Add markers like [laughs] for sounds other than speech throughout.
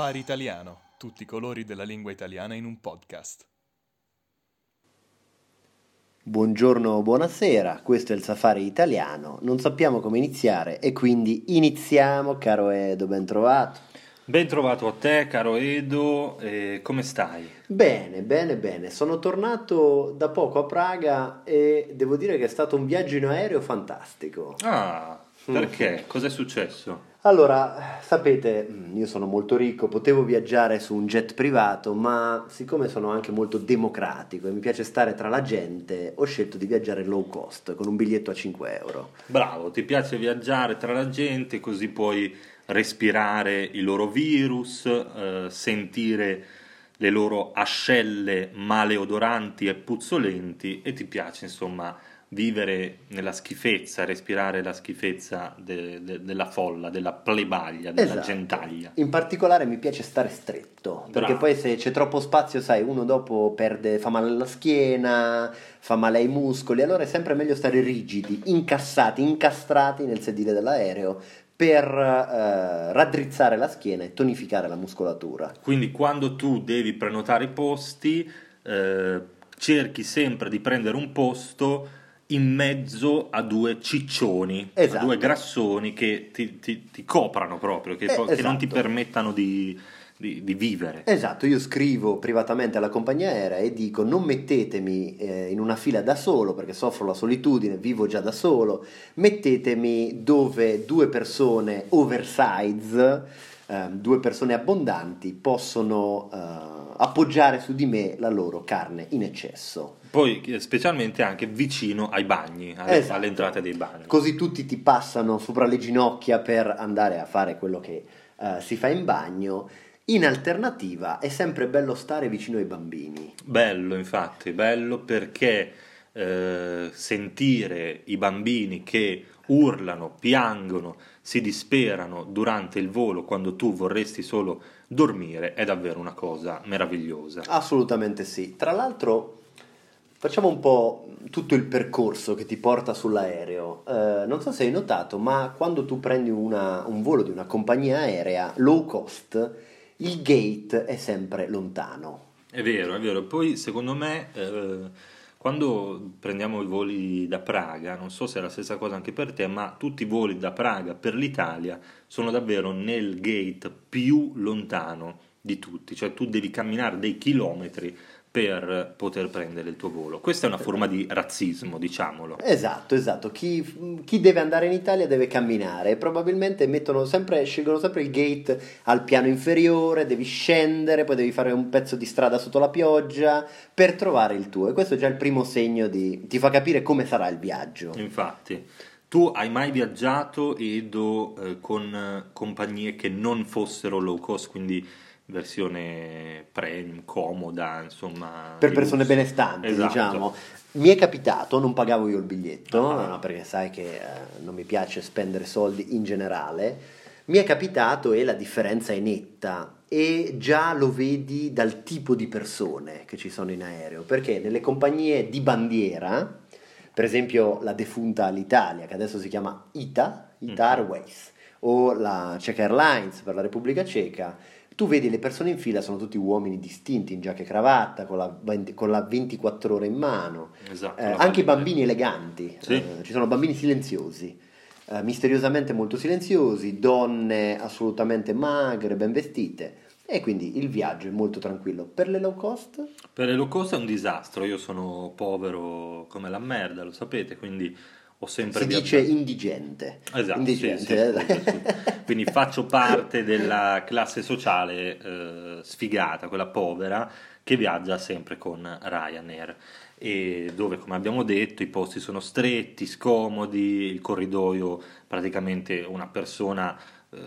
Safari Italiano, tutti i colori della lingua italiana in un podcast. Buongiorno, buonasera, questo è il Safari Italiano, non sappiamo come iniziare e quindi iniziamo, caro Edo, ben trovato. Ben trovato a te, caro Edo, e come stai? Bene, bene, bene, sono tornato da poco a Praga e devo dire che è stato un viaggio in aereo fantastico. Ah, perché? Cos'è successo? Allora, sapete, io sono molto ricco, potevo viaggiare su un jet privato, ma siccome sono anche molto democratico e mi piace stare tra la gente, ho scelto di viaggiare low cost con un biglietto a 5 euro. Bravo, ti piace viaggiare tra la gente così puoi respirare i loro virus, eh, sentire le loro ascelle maleodoranti e puzzolenti e ti piace insomma vivere nella schifezza, respirare la schifezza de, de, della folla, della plebaglia, della Esatto. gentaglia. In particolare mi piace stare stretto, perché Bravo. poi se c'è troppo spazio, sai, uno dopo perde, fa male alla schiena, fa male ai muscoli, allora è sempre meglio stare rigidi, incassati, incastrati nel sedile dell'aereo per eh, raddrizzare la schiena e tonificare la muscolatura. Quindi quando tu devi prenotare i posti, eh, cerchi sempre di prendere un posto in mezzo a due ciccioni, a Esatto. due grassoni che ti, ti- ti coprano proprio, che, Eh, poi- che non ti esatto. permettano di, di- di vivere. Esatto, io scrivo privatamente alla compagnia aerea e dico non mettetemi eh, in una fila da solo perché soffro la solitudine, vivo già da solo, mettetemi dove due persone oversize, eh, due persone abbondanti possono eh, appoggiare su di me la loro carne in eccesso. Poi eh, specialmente anche vicino ai bagni, alle, Esatto. all'entrata dei bagni. Così tutti ti passano sopra le ginocchia per andare a fare quello che eh, si fa in bagno. In alternativa è sempre bello stare vicino ai bambini. Bello, infatti, bello perché eh, sentire i bambini che urlano, piangono, si disperano durante il volo quando tu vorresti solo dormire è davvero una cosa meravigliosa. Assolutamente sì. Tra l'altro, facciamo un po' tutto il percorso che ti porta sull'aereo. Eh, non so se hai notato, ma quando tu prendi una- un volo di una compagnia aerea low cost, il gate è sempre lontano. È vero, è vero. Poi secondo me eh, quando prendiamo i voli da Praga, non so se è la stessa cosa anche per te, ma tutti i voli da Praga per l'Italia sono davvero nel gate più lontano di tutti, cioè tu devi camminare dei chilometri per poter prendere il tuo volo. Questa è una forma di razzismo, diciamolo. Esatto, esatto. Chi, chi deve andare in Italia deve camminare. Probabilmente mettono sempre, scelgono sempre il gate al piano inferiore, devi scendere, poi devi fare un pezzo di strada sotto la pioggia per trovare il tuo. E questo è già il primo segno di... ti fa capire come sarà il viaggio. Infatti, tu hai mai viaggiato Edo eh, con eh, compagnie che non fossero low cost, quindi versione premium, comoda, insomma. Per persone lusso? benestanti, Esatto. diciamo. Mi è capitato, non pagavo io il biglietto, no, perché sai che eh, non mi piace spendere soldi in generale. Mi è capitato e la differenza è netta e già lo vedi dal tipo di persone che ci sono in aereo, perché nelle compagnie di bandiera, per esempio la defunta Alitalia, che adesso si chiama ITA, ITA Mhm. Airways, o la Czech Airlines per la Repubblica Ceca, tu vedi le persone in fila sono tutti uomini distinti in giacca e cravatta, con la, 20 con la 24 ore in mano, Esatto, Eh, anche i bambini eleganti, Sì. Eh, ci sono bambini silenziosi, eh, misteriosamente molto silenziosi, donne assolutamente magre, ben vestite e quindi il viaggio è molto tranquillo. Per le low cost? Per le low cost è un disastro, io sono povero come la merda, lo sapete, quindi ho sempre Si dice indigente. Esatto, Indigente, sì, sì, eh. scusa, scusa. quindi faccio parte della classe sociale eh, sfigata, quella povera, che viaggia sempre con Ryanair e dove, come abbiamo detto, i posti sono stretti, scomodi, il corridoio praticamente una persona eh,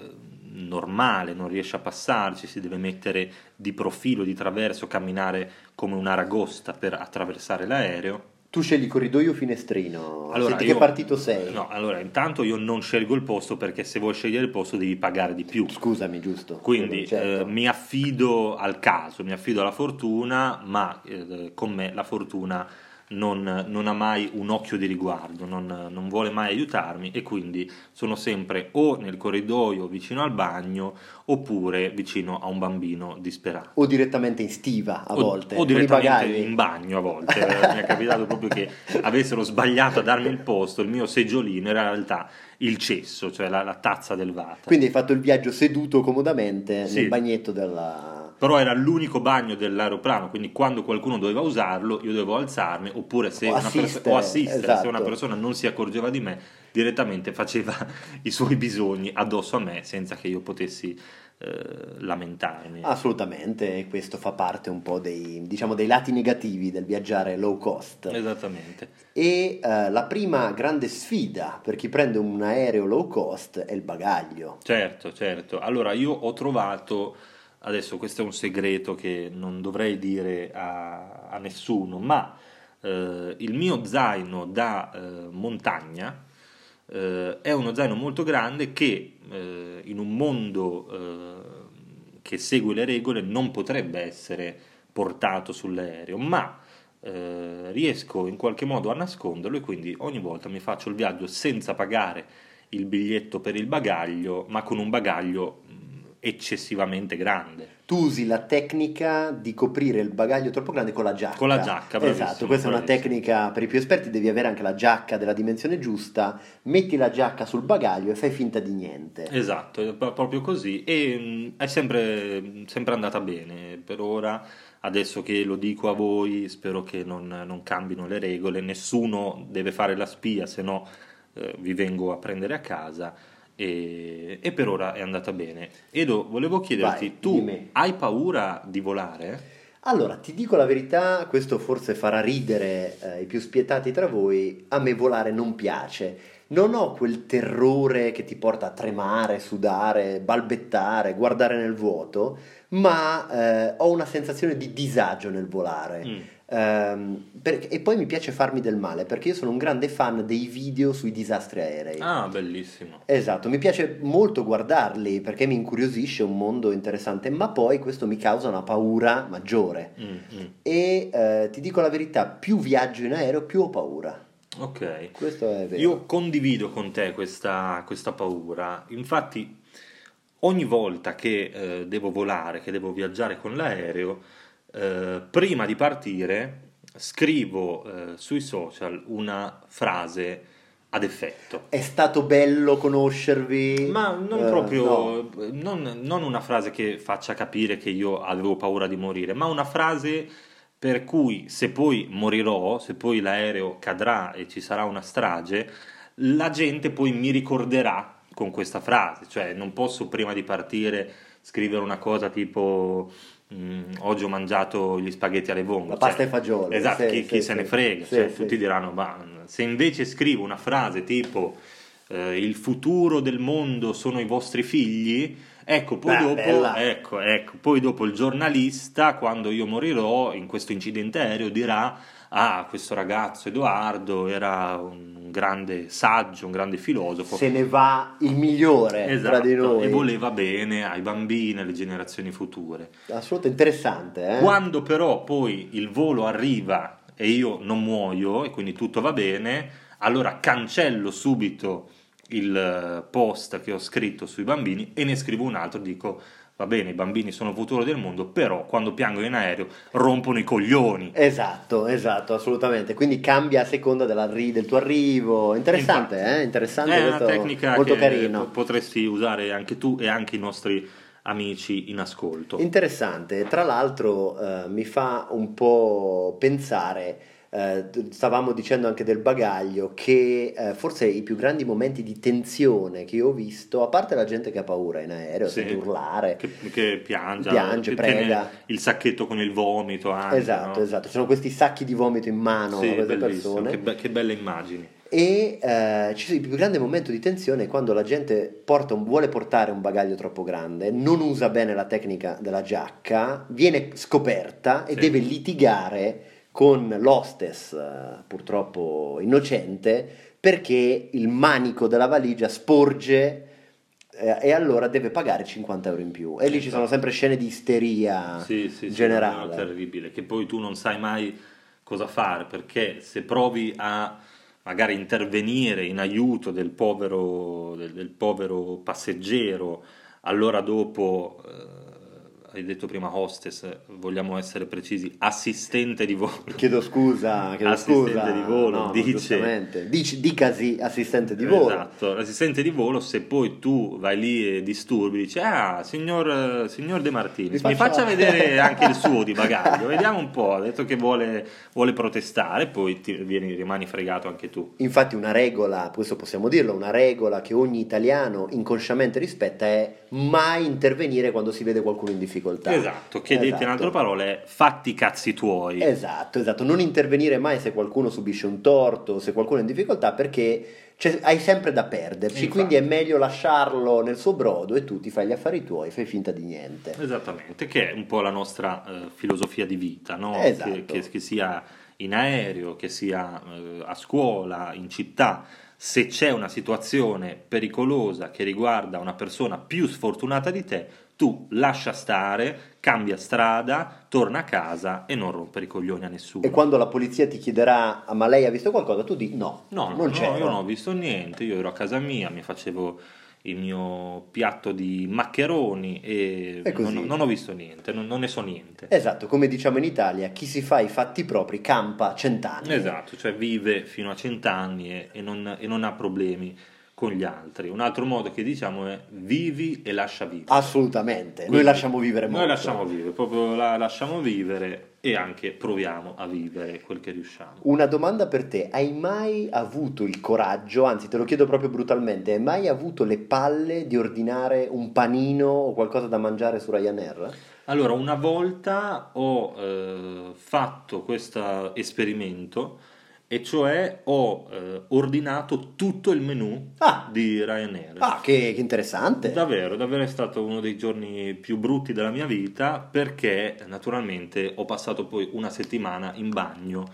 normale non riesce a passarci, si deve mettere di profilo, di traverso, camminare come un'aragosta per attraversare l'aereo. Tu scegli corridoio o finestrino? Allora, Senti io- che partito sei? No, allora intanto io non scelgo il posto perché se vuoi scegliere il posto devi pagare di più. Scusami, giusto. Quindi Certo. eh, mi affido al caso, mi affido alla fortuna, ma eh, con me la fortuna non, non ha mai un occhio di riguardo, non, non vuole mai aiutarmi e quindi sono sempre o nel corridoio vicino al bagno oppure vicino a un bambino disperato. O direttamente in stiva a O- volte. O, direttamente in bagno a volte. Mi è capitato proprio che avessero sbagliato a darmi il posto, il mio seggiolino era in realtà il cesso, cioè la, la tazza del water. Quindi hai fatto il viaggio seduto comodamente Sì. nel bagnetto della... Però era l'unico bagno dell'aeroplano, quindi quando qualcuno doveva usarlo io dovevo alzarmi, oppure se O una, perso- assistere, o assistere, se esatto. una persona non si accorgeva di me, direttamente faceva [laughs] i suoi bisogni addosso a me senza che io potessi eh, lamentarmi. Assolutamente, questo fa parte un po' dei, diciamo, dei lati negativi del viaggiare low cost. Esattamente. E eh, la prima grande sfida per chi prende un aereo low cost è il bagaglio. Certo, certo. Allora io ho trovato, adesso questo è un segreto che non dovrei dire a, a nessuno, ma eh, il mio zaino da eh, montagna eh, è uno zaino molto grande che eh, in un mondo eh, che segue le regole non potrebbe essere portato sull'aereo, ma eh, riesco in qualche modo a nasconderlo e quindi ogni volta mi faccio il viaggio senza pagare il biglietto per il bagaglio, ma con un bagaglio eccessivamente grande. Tu usi la tecnica di coprire il bagaglio troppo grande con la giacca. Con la giacca, bravissimo, Esatto, questa è una bravissimo. tecnica per i più esperti, devi avere anche la giacca della dimensione giusta, metti la giacca sul bagaglio e fai finta di niente. Esatto, è pro- proprio così e mh, è sempre, sempre andata bene per ora. Adesso che lo dico a voi, spero che non, non cambino le regole, nessuno deve fare la spia, se no eh, vi vengo a prendere a casa. E, e per ora è andata bene. Edo, volevo chiederti, Vai, tu dimmi. hai paura di volare? Allora, ti dico la verità, questo forse farà ridere eh, i più spietati tra voi, a me volare non piace. Non ho quel terrore che ti porta a tremare, sudare, balbettare, guardare nel vuoto, ma eh, ho una sensazione di disagio nel volare. Mm. Ehm, per- e poi mi piace farmi del male perché io sono un grande fan dei video sui disastri aerei. Ah, bellissimo. Esatto, mi piace molto guardarli perché mi incuriosisce un mondo interessante, ma poi questo mi causa una paura maggiore. Mm, mm. E eh, ti dico la verità, più viaggio in aereo, più ho paura. Ok. Questo è vero. Io condivido con te questa, questa paura, infatti ogni volta che eh, devo volare, che devo viaggiare con l'aereo, eh, prima di partire scrivo eh, sui social una frase ad effetto. È stato bello conoscervi. Ma non Eh, no. proprio, non, non una frase che faccia capire che io avevo paura di morire, ma una frase per cui se poi morirò, se poi l'aereo cadrà e ci sarà una strage, la gente poi mi ricorderà con questa frase, cioè non posso prima di partire scrivere una cosa tipo mm, oggi ho mangiato gli spaghetti alle vongole. La pasta Cioè, e fagioli, Esatto, sì, chi, sì, chi sì. se ne frega, cioè, tutti diranno, ma se invece scrivo una frase tipo eh, il futuro del mondo sono i vostri figli, ecco poi, Beh, dopo, ecco, ecco, poi dopo il giornalista, quando io morirò in questo incidente aereo, dirà, ah, questo ragazzo Edoardo era un grande saggio, un grande filosofo. Se ne va il migliore tra Esatto, di noi. e voleva bene ai bambini, alle generazioni future. Assolutamente interessante, eh? Quando però poi il volo arriva e io non muoio e quindi tutto va bene, allora cancello subito il eh, post che ho scritto sui bambini e ne scrivo un altro, dico va bene, i bambini sono il futuro del mondo, però quando piangono in aereo rompono i coglioni. Esatto, esatto, assolutamente. Quindi cambia a seconda dell'arri- del tuo arrivo. Interessante, Infatti, eh? Interessante È una tecnica molto che carino. po- potresti usare anche tu e anche i nostri amici in ascolto. Interessante, tra l'altro eh, mi fa un po' pensare, eh, stavamo dicendo anche del bagaglio, che eh, forse i più grandi momenti di tensione che ho visto, a parte la gente che ha paura in aereo, Sì. sente urlare, Che, che piange, Piange, che prega. il sacchetto con il vomito anche, esatto, no? esatto, ci sono questi sacchi di vomito in mano Sì, a queste persone. che, be- che belle immagini. E eh, il più grande momento di tensione è quando la gente porta un- vuole portare un bagaglio troppo grande, non usa bene la tecnica della giacca, viene scoperta e Sì. deve litigare con l'hostess, eh, purtroppo innocente, perché il manico della valigia sporge eh, e allora deve pagare 50 euro in più. E lì ci sono sempre scene di isteria Sì, sì, sì, generale. è terribile, che poi tu non sai mai cosa fare, perché se provi a magari intervenire in aiuto del povero, del, del povero passeggero, allora dopo... Eh, hai detto prima hostess, vogliamo essere precisi, assistente di volo. Chiedo scusa, chiedo assistente scusa. di volo, No, dice... Dici, dicasi assistente di volo. Esatto, l'assistente di volo, se poi tu vai lì e disturbi, dici, ah, signor, signor De Martini, mi, faccia- faccia vedere [laughs] anche il suo di bagaglio, vediamo un po', ha detto che vuole, vuole protestare, poi ti vieni, rimani fregato anche tu. Infatti una regola, questo possiamo dirlo, una regola che ogni italiano inconsciamente rispetta è mai intervenire quando si vede qualcuno in difficoltà. Esatto, che detto in Esatto. altre parole, fatti i cazzi tuoi. Esatto, esatto, non intervenire mai se qualcuno subisce un torto, se qualcuno è in difficoltà perché c'è- hai sempre da perderci, Infatti. quindi è meglio lasciarlo nel suo brodo e tu ti fai gli affari tuoi, fai finta di niente. Esattamente, che è un po' la nostra eh, filosofia di vita, no? Esatto. che, che- che sia in aereo, che sia eh, a scuola, in città, se c'è una situazione pericolosa che riguarda una persona più sfortunata di te, tu lascia stare, cambia strada, torna a casa e non rompere i coglioni a nessuno. E quando la polizia ti chiederà, "Ah, ma lei ha visto qualcosa? Tu di no, No, no, non no, c'è. io non ho visto niente, io ero a casa mia, mi facevo il mio piatto di maccheroni e E non, non ho visto niente, non, non ne so niente. Esatto, come diciamo in Italia, chi si fa i fatti propri campa cent'anni. Esatto, cioè vive fino a cent'anni e, e non, e non ha problemi con gli altri. Un altro modo che diciamo è vivi e lascia vivere. Assolutamente, noi Quindi lasciamo vivere molto. Noi lasciamo vivere, proprio la lasciamo vivere e anche proviamo a vivere quel che riusciamo. Una domanda per te, hai mai avuto il coraggio, anzi te lo chiedo proprio brutalmente, hai mai avuto le palle di ordinare un panino o qualcosa da mangiare su Ryanair? Allora, una volta ho eh, fatto questo esperimento e cioè ho eh, ordinato tutto il menù Ah. di Ryanair. Ah, che, che interessante. Davvero, davvero è stato uno dei giorni più brutti della mia vita perché naturalmente ho passato poi una settimana in bagno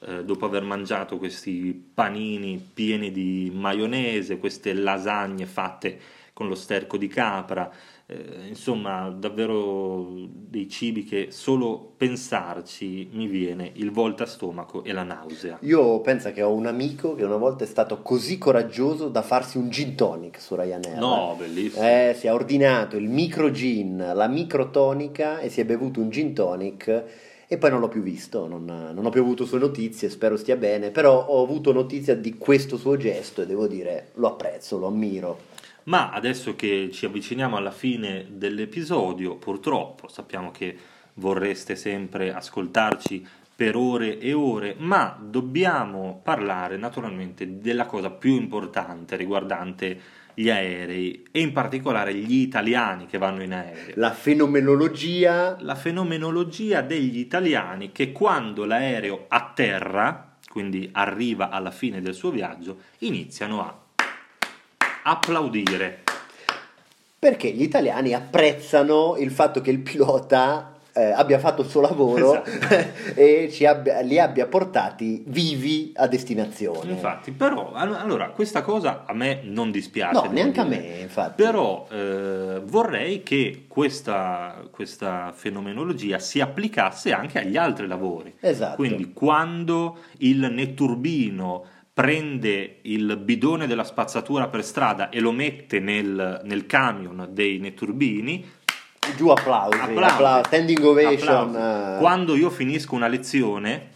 eh, dopo aver mangiato questi panini pieni di maionese, queste lasagne fatte con lo sterco di capra, eh, insomma davvero dei cibi che solo pensarci mi viene il volta stomaco e la nausea. Io penso che ho un amico che una volta è stato così coraggioso da farsi un gin tonic su Ryanair. No, bellissimo. Eh, si è ordinato il micro gin, la microtonica e si è bevuto un gin tonic e poi non l'ho più visto, non, non ho più avuto sue notizie, spero stia bene, però ho avuto notizia di questo suo gesto e devo dire lo apprezzo, lo ammiro. Ma adesso che ci avviciniamo alla fine dell'episodio, purtroppo sappiamo che vorreste sempre ascoltarci per ore e ore, ma dobbiamo parlare naturalmente della cosa più importante riguardante gli aerei e in particolare gli italiani che vanno in aereo. La fenomenologia La fenomenologia degli italiani che quando l'aereo atterra, quindi arriva alla fine del suo viaggio, iniziano a applaudire. perché gli italiani apprezzano il fatto che il pilota eh, abbia fatto il suo lavoro Esatto. [laughs] e ci abbia- li abbia portati vivi a destinazione. Infatti, però, all- allora, questa cosa a me non dispiace. no, neanche a dire. me, infatti. Però eh, vorrei che questa, questa fenomenologia si applicasse anche agli altri lavori. Esatto. Quindi quando il netturbino prende il bidone della spazzatura per strada e lo mette nel, nel camion dei netturbini, Giù applausi, applausi, applausi, standing ovation. applausi. eh. Quando io finisco una lezione,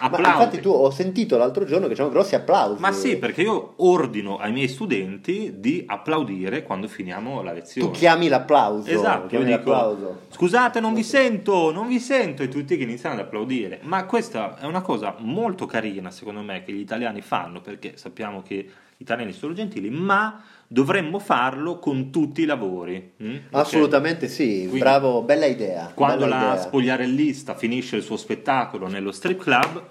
Ma applausi. infatti tu ho sentito l'altro giorno che c'erano grossi applausi. Ma sì, perché io ordino ai miei studenti di applaudire quando finiamo la Tu lezione. chiami l'applauso. Esatto, io chiami dico, l'applauso. scusate non vi sento, non vi sento e tutti che iniziano ad applaudire. Ma questa è una cosa molto carina secondo me che gli italiani fanno perché sappiamo che italiani sono gentili, ma dovremmo farlo con tutti i lavori. mm? Assolutamente sì, Quindi- bravo, bella idea. Quando bella la idea. spogliarellista finisce il suo spettacolo nello strip club,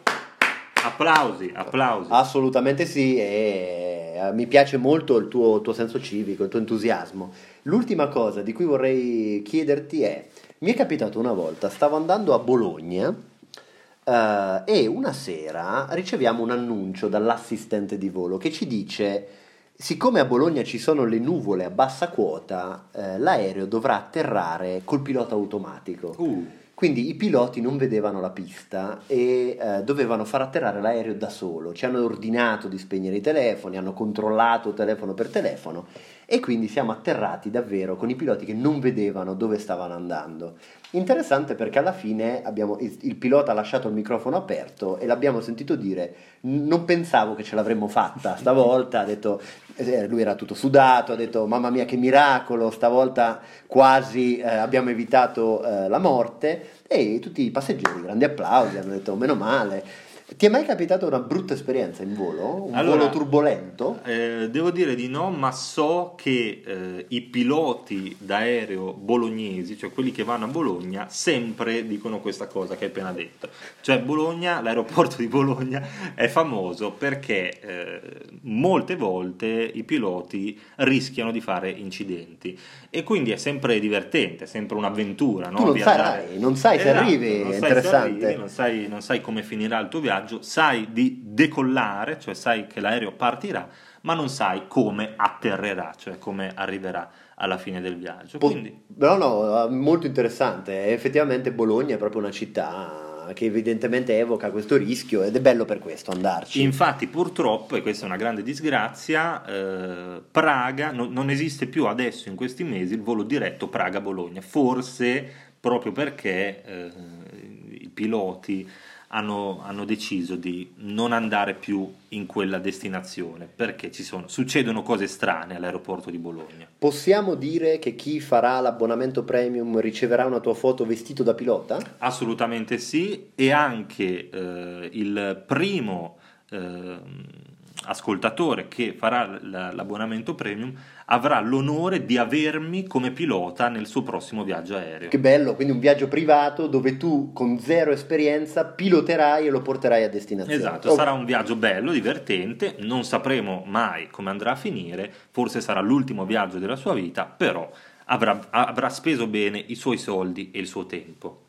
applausi, applausi. Assolutamente sì, e eh, mi piace molto il tuo, tuo senso civico, il tuo entusiasmo. L'ultima cosa di cui vorrei chiederti è, mi è capitato una volta, stavo andando a Bologna eh, e una sera riceviamo un annuncio dall'assistente di volo che ci dice, siccome a Bologna ci sono le nuvole a bassa quota, eh, l'aereo dovrà atterrare col pilota automatico. Uh, Quindi i piloti non vedevano la pista e eh, dovevano far atterrare l'aereo da solo. Ci hanno ordinato di spegnere i telefoni, hanno controllato telefono per telefono e quindi siamo atterrati davvero con i piloti che non vedevano dove stavano andando. Interessante perché alla fine abbiamo, il, il, pilota ha lasciato il microfono aperto e l'abbiamo sentito dire non pensavo che ce l'avremmo fatta [laughs] stavolta, ha detto, eh, lui era tutto sudato, ha detto mamma mia che miracolo, stavolta quasi eh, abbiamo evitato eh, la morte e tutti i passeggeri, grandi applausi, hanno detto meno male. Ti è mai capitata una brutta esperienza in volo? Un allora, volo turbolento? Eh, devo dire di no, ma so che eh, i piloti d'aereo bolognesi, cioè quelli che vanno a Bologna, sempre dicono questa cosa che hai appena detto. Cioè Bologna, l'aeroporto di Bologna è famoso perché eh, molte volte i piloti rischiano di fare incidenti e quindi è sempre divertente, è sempre un'avventura. No? Tu non sai, non sai se esatto, arrivi, è interessante. Arrivi, non, sai, non sai come finirà il tuo viaggio viaggio, sai di decollare, cioè sai che l'aereo partirà, ma non sai come atterrerà, cioè come arriverà alla fine del viaggio. Quindi... No, no, molto interessante. Effettivamente Bologna è proprio una città che evidentemente evoca questo rischio ed è bello per questo andarci. Infatti purtroppo, e questa è una grande disgrazia, eh, Praga no, non esiste più adesso in questi mesi il volo diretto Praga-Bologna, forse proprio perché eh, i piloti hanno, hanno, deciso di non andare più in quella destinazione perché ci sono, succedono cose strane all'aeroporto di Bologna. Possiamo dire che chi farà l'abbonamento premium riceverà una tua foto vestito da pilota? Assolutamente sì e anche eh, il primo eh, ascoltatore che farà l'abbonamento premium avrà l'onore di avermi come pilota nel suo prossimo viaggio aereo. Che bello, quindi un viaggio privato dove tu con zero esperienza piloterai e lo porterai a destinazione. Esatto, oh. sarà un viaggio bello, divertente, non sapremo mai come andrà a finire, forse sarà l'ultimo viaggio della sua vita, però avrà, avrà speso bene i suoi soldi e il suo tempo.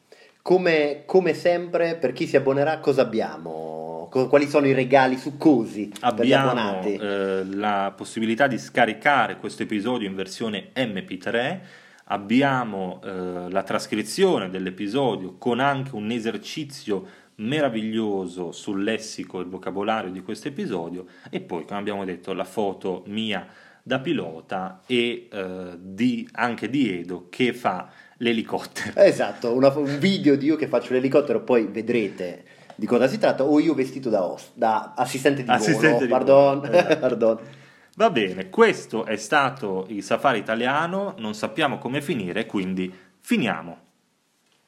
Come, come sempre, per chi si abbonerà, cosa abbiamo? quali sono i regali succosi Abbiamo eh, la possibilità di scaricare questo episodio in versione MP3, abbiamo eh, la trascrizione dell'episodio con anche un esercizio meraviglioso sul lessico e il vocabolario di questo episodio. E poi, come abbiamo detto, la foto mia da pilota e eh, di, anche di Edo che fa l'elicottero. Esatto, una, un video di io che faccio l'elicottero, poi vedrete di cosa si tratta, o io vestito da, host, da assistente di assistente volo. Di pardon. Esatto. [laughs] pardon. Va bene, questo è stato il safari italiano, non sappiamo come finire, quindi finiamo.